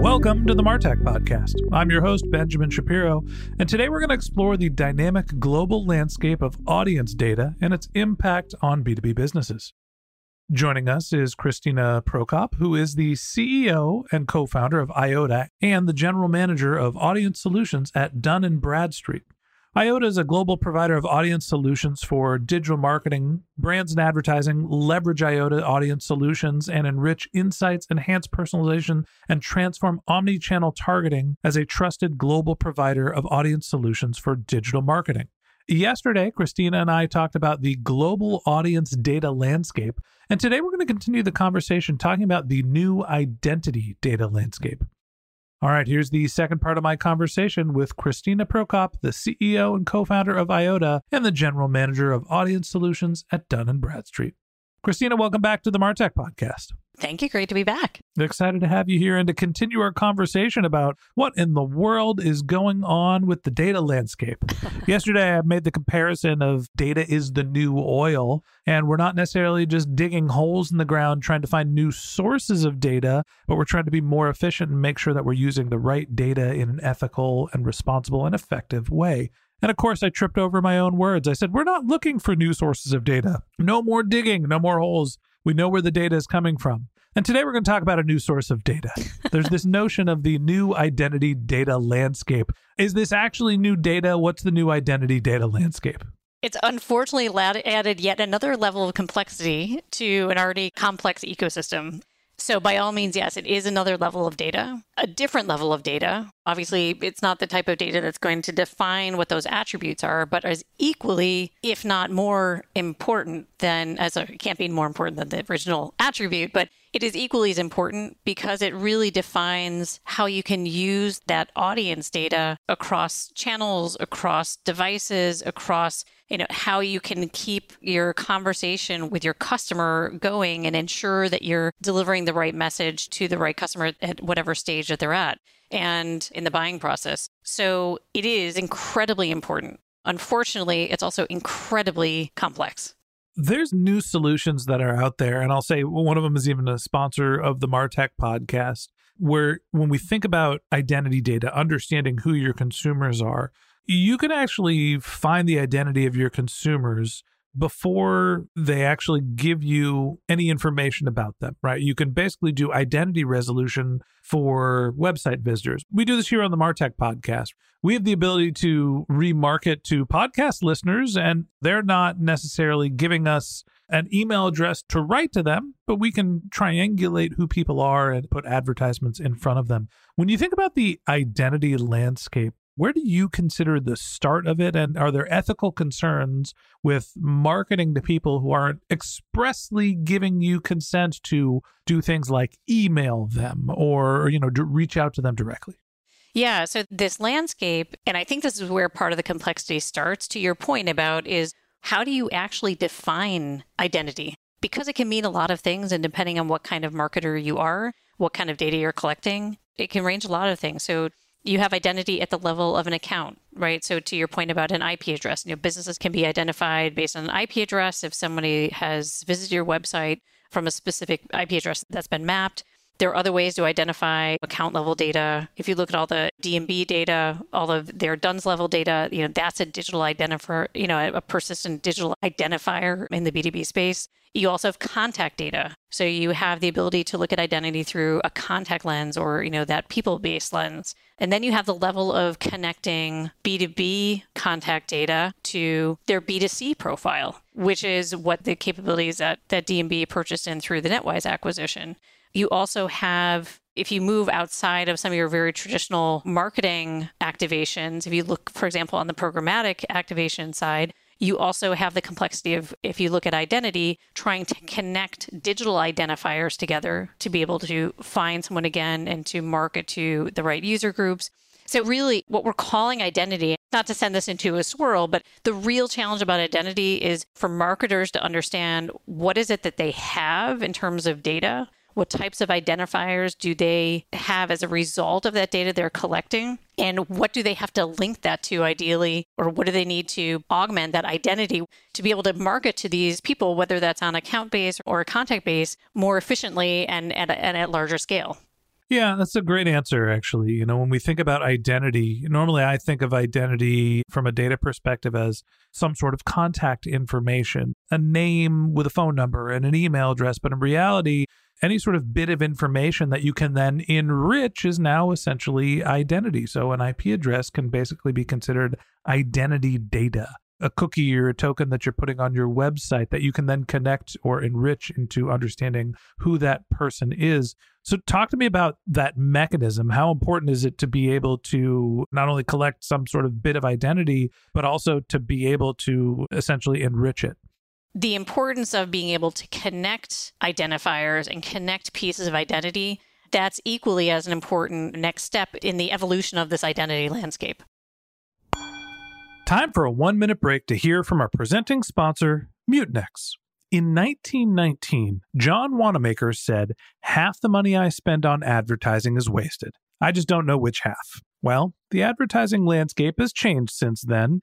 Welcome to the Martech Podcast. I'm your host, Benjamin Shapiro, and today we're going to explore the dynamic global landscape of audience data and its impact on B2B businesses. Joining us is Kristina Prokop, who is the CEO and co founder of Eyeota and the general manager of audience solutions at Dun & Bradstreet. Eyeota is a global provider of audience solutions for digital marketing. Brands and advertising leverage Eyeota audience solutions and enrich insights, enhance personalization, and transform omni channel targeting as a trusted global provider of audience solutions for digital marketing. Yesterday, Kristina and I talked about the global audience data landscape, and today we're going to continue the conversation talking about the new identity data landscape. All right, here's the second part of my conversation with Kristina Prokop, the CEO and co founder of Eyeota and the general manager of audience solutions at Dun & Bradstreet. Kristina, welcome back to the Martech podcast. Thank you. Great to be back. Excited to have you here and to continue our conversation about what in the world is going on with the data landscape. Yesterday, I made the comparison of data is the new oil, and we're not necessarily just digging holes in the ground trying to find new sources of data, but we're trying to be more efficient and make sure that we're using the right data in an ethical and responsible and effective way. And of course, I tripped over my own words. I said, We're not looking for new sources of data. No more digging, no more holes. We know where the data is coming from. And today we're going to talk about a new source of data. There's this notion of the new identity data landscape. Is this actually new data? What's the new identity data landscape? It's unfortunately added yet another level of complexity to an already complex ecosystem. So, by all means, yes, it is another level of data, a different level of data. Obviously, it's not the type of data that's going to define what those attributes are, but is equally, if not more important than, as a, it can't be more important than the original attribute, but it is equally as important because it really defines how you can use that audience data across channels, across devices, across you know how you can keep your conversation with your customer going and ensure that you're delivering the right message to the right customer at whatever stage that they're at and in the buying process. So it is incredibly important. Unfortunately, it's also incredibly complex there's new solutions that are out there and i'll say one of them is even a sponsor of the martech podcast where when we think about identity data understanding who your consumers are you can actually find the identity of your consumers before they actually give you any information about them, right? You can basically do identity resolution for website visitors. We do this here on the Martech podcast. We have the ability to remarket to podcast listeners, and they're not necessarily giving us an email address to write to them, but we can triangulate who people are and put advertisements in front of them. When you think about the identity landscape, where do you consider the start of it? And are there ethical concerns with marketing to people who aren't expressly giving you consent to do things like email them or, you know, reach out to them directly? Yeah. So this landscape, and I think this is where part of the complexity starts to your point about is how do you actually define identity? Because it can mean a lot of things, and depending on what kind of marketer you are, what kind of data you're collecting, it can range a lot of things. So You have identity at the level of an account, right? So to your point about an IP address, you know, businesses can be identified based on an IP address. If somebody has visited your website from a specific IP address that's been mapped, there are other ways to identify account level data. If you look at all the D&B data, all of their DUNS level data, you know, that's a digital identifier, you know, a persistent digital identifier in the B2B space. You also have contact data. So you have the ability to look at identity through a contact lens or, you know, that people-based lens. And then you have the level of connecting B2B contact data to their B2C profile, which is what the capabilities that, that D&B purchased in through the NetWise acquisition. You also have, if you move outside of some of your very traditional marketing activations, if you look, for example, on the programmatic activation side, you also have the complexity of, if you look at identity, trying to connect digital identifiers together to be able to find someone again and to market to the right user groups. So, really, what we're calling identity, not to send this into a swirl, but the real challenge about identity is for marketers to understand what is it that they have in terms of data what types of identifiers do they have as a result of that data they're collecting? And what do they have to link that to ideally? Or what do they need to augment that identity to be able to market to these people, whether that's on account base or a contact base, more efficiently and, and, and at larger scale? Yeah, that's a great answer, actually. You know, when we think about identity, normally I think of identity from a data perspective as some sort of contact information, a name with a phone number and an email address. But in reality, any sort of bit of information that you can then enrich is now essentially identity. So an IP address can basically be considered identity data, a cookie or a token that you're putting on your website that you can then connect or enrich into understanding who that person is. So talk to me about that mechanism. How important is it to be able to not only collect some sort of bit of identity, but also to be able to essentially enrich it? The importance of being able to connect identifiers and connect pieces of identity, that's equally as an important next step in the evolution of this identity landscape. Time for a one minute break to hear from our presenting sponsor, Mutinex. In 1919, John Wanamaker said, Half the money I spend on advertising is wasted. I just don't know which half. Well, the advertising landscape has changed since then,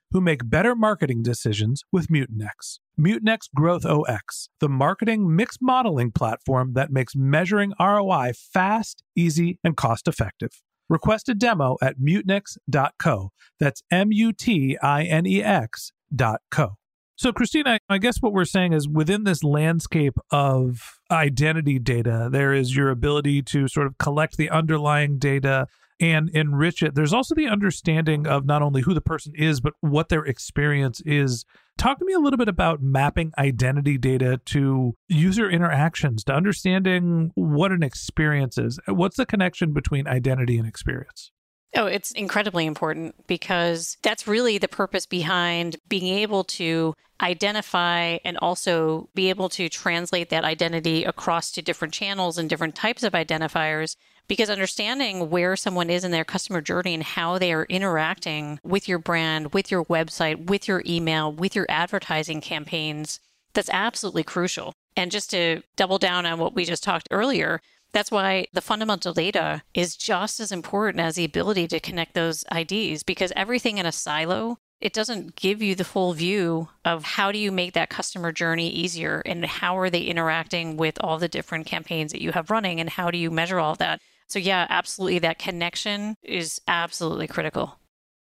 who make better marketing decisions with Mutinex. Mutinex GrowthOS, the marketing mix modeling platform that makes measuring ROI fast, easy, and cost effective. Request a demo at mutinex.co. That's M U T I N E X dot co. So, Kristina, I guess what we're saying is within this landscape of identity data, there is your ability to sort of collect the underlying data and enrich it. There's also the understanding of not only who the person is, but what their experience is. Talk to me a little bit about mapping identity data to user interactions, to understanding what an experience is. What's the connection between identity and experience? Oh, it's incredibly important because that's really the purpose behind being able to identify and also be able to translate that identity across to different channels and different types of identifiers because understanding where someone is in their customer journey and how they are interacting with your brand, with your website, with your email, with your advertising campaigns, that's absolutely crucial. And just to double down on what we just talked earlier, That's why the fundamental data is just as important as the ability to connect those IDs because everything in a silo, it doesn't give you the full view of how do you make that customer journey easier and how are they interacting with all the different campaigns that you have running and how do you measure all that. So yeah, absolutely that connection is absolutely critical.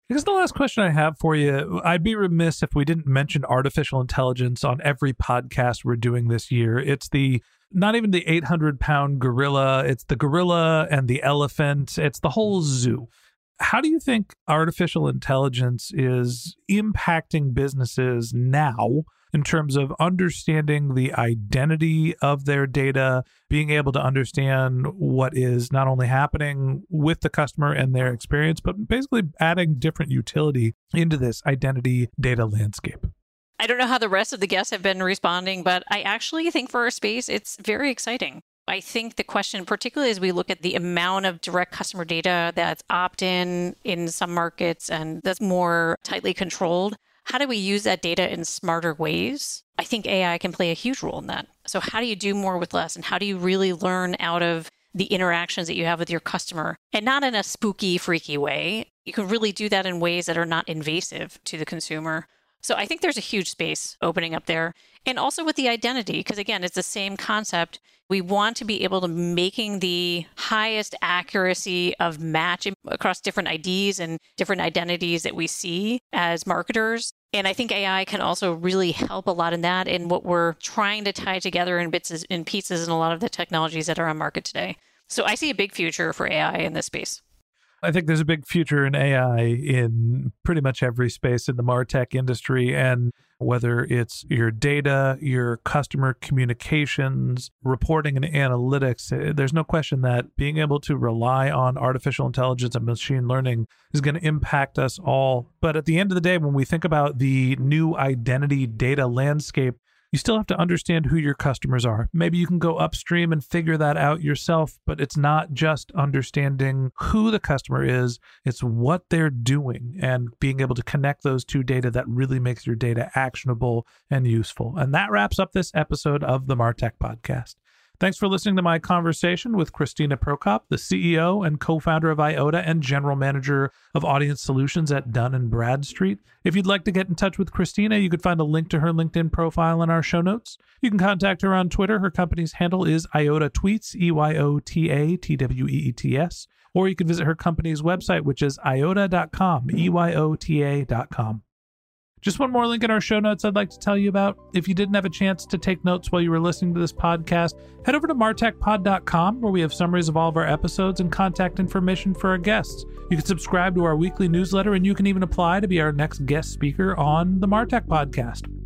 Guess the last question I have for you, I'd be remiss if we didn't mention artificial intelligence on every podcast we're doing this year. It's the not even the 800 pound gorilla, it's the gorilla and the elephant, it's the whole zoo. How do you think artificial intelligence is impacting businesses now in terms of understanding the identity of their data, being able to understand what is not only happening with the customer and their experience, but basically adding different utility into this identity data landscape. I don't know how the rest of the guests have been responding, but I actually think for our space, it's very exciting. I think the question, particularly as we look at the amount of direct customer data that's opt in in some markets and that's more tightly controlled, how do we use that data in smarter ways? I think AI can play a huge role in that. So, how do you do more with less? And how do you really learn out of the interactions that you have with your customer and not in a spooky, freaky way? You can really do that in ways that are not invasive to the consumer. So, I think there's a huge space opening up there. And also with the identity, because again, it's the same concept. We want to be able to making the highest accuracy of match across different IDs and different identities that we see as marketers. And I think AI can also really help a lot in that and what we're trying to tie together in bits and pieces in a lot of the technologies that are on market today. So I see a big future for AI in this space. I think there's a big future in AI in pretty much every space in the Martech industry. And whether it's your data, your customer communications, reporting and analytics, eh, there's no question that being able to rely on artificial intelligence and machine learning is going to impact us all. But at the end of the day, when we think about the new identity data landscape, you still have to understand who your customers are. Maybe you can go upstream and figure that out yourself, but it's not just understanding who the customer is, it's what they're doing and being able to connect those two data that really makes your data actionable and useful. And that wraps up this episode of the Martech podcast. Thanks for listening to my conversation with Kristina Prokop, the CEO and co-founder of Eyeota and general manager of audience solutions at Dun and Bradstreet. If you'd like to get in touch with Kristina, you could find a link to her LinkedIn profile in our show notes. You can contact her on Twitter. Her company's handle is Eyeota Tweets, E Y O T A T W E E T S. Or you can visit her company's website, which is eyeota.com, E Y O T A.com. Just one more link in our show notes I'd like to tell you about. If you didn't have a chance to take notes while you were listening to this podcast, head over to martechpod.com where we have summaries of all of our episodes and contact information for our guests. You can subscribe to our weekly newsletter and you can even apply to be our next guest speaker on the Martech podcast.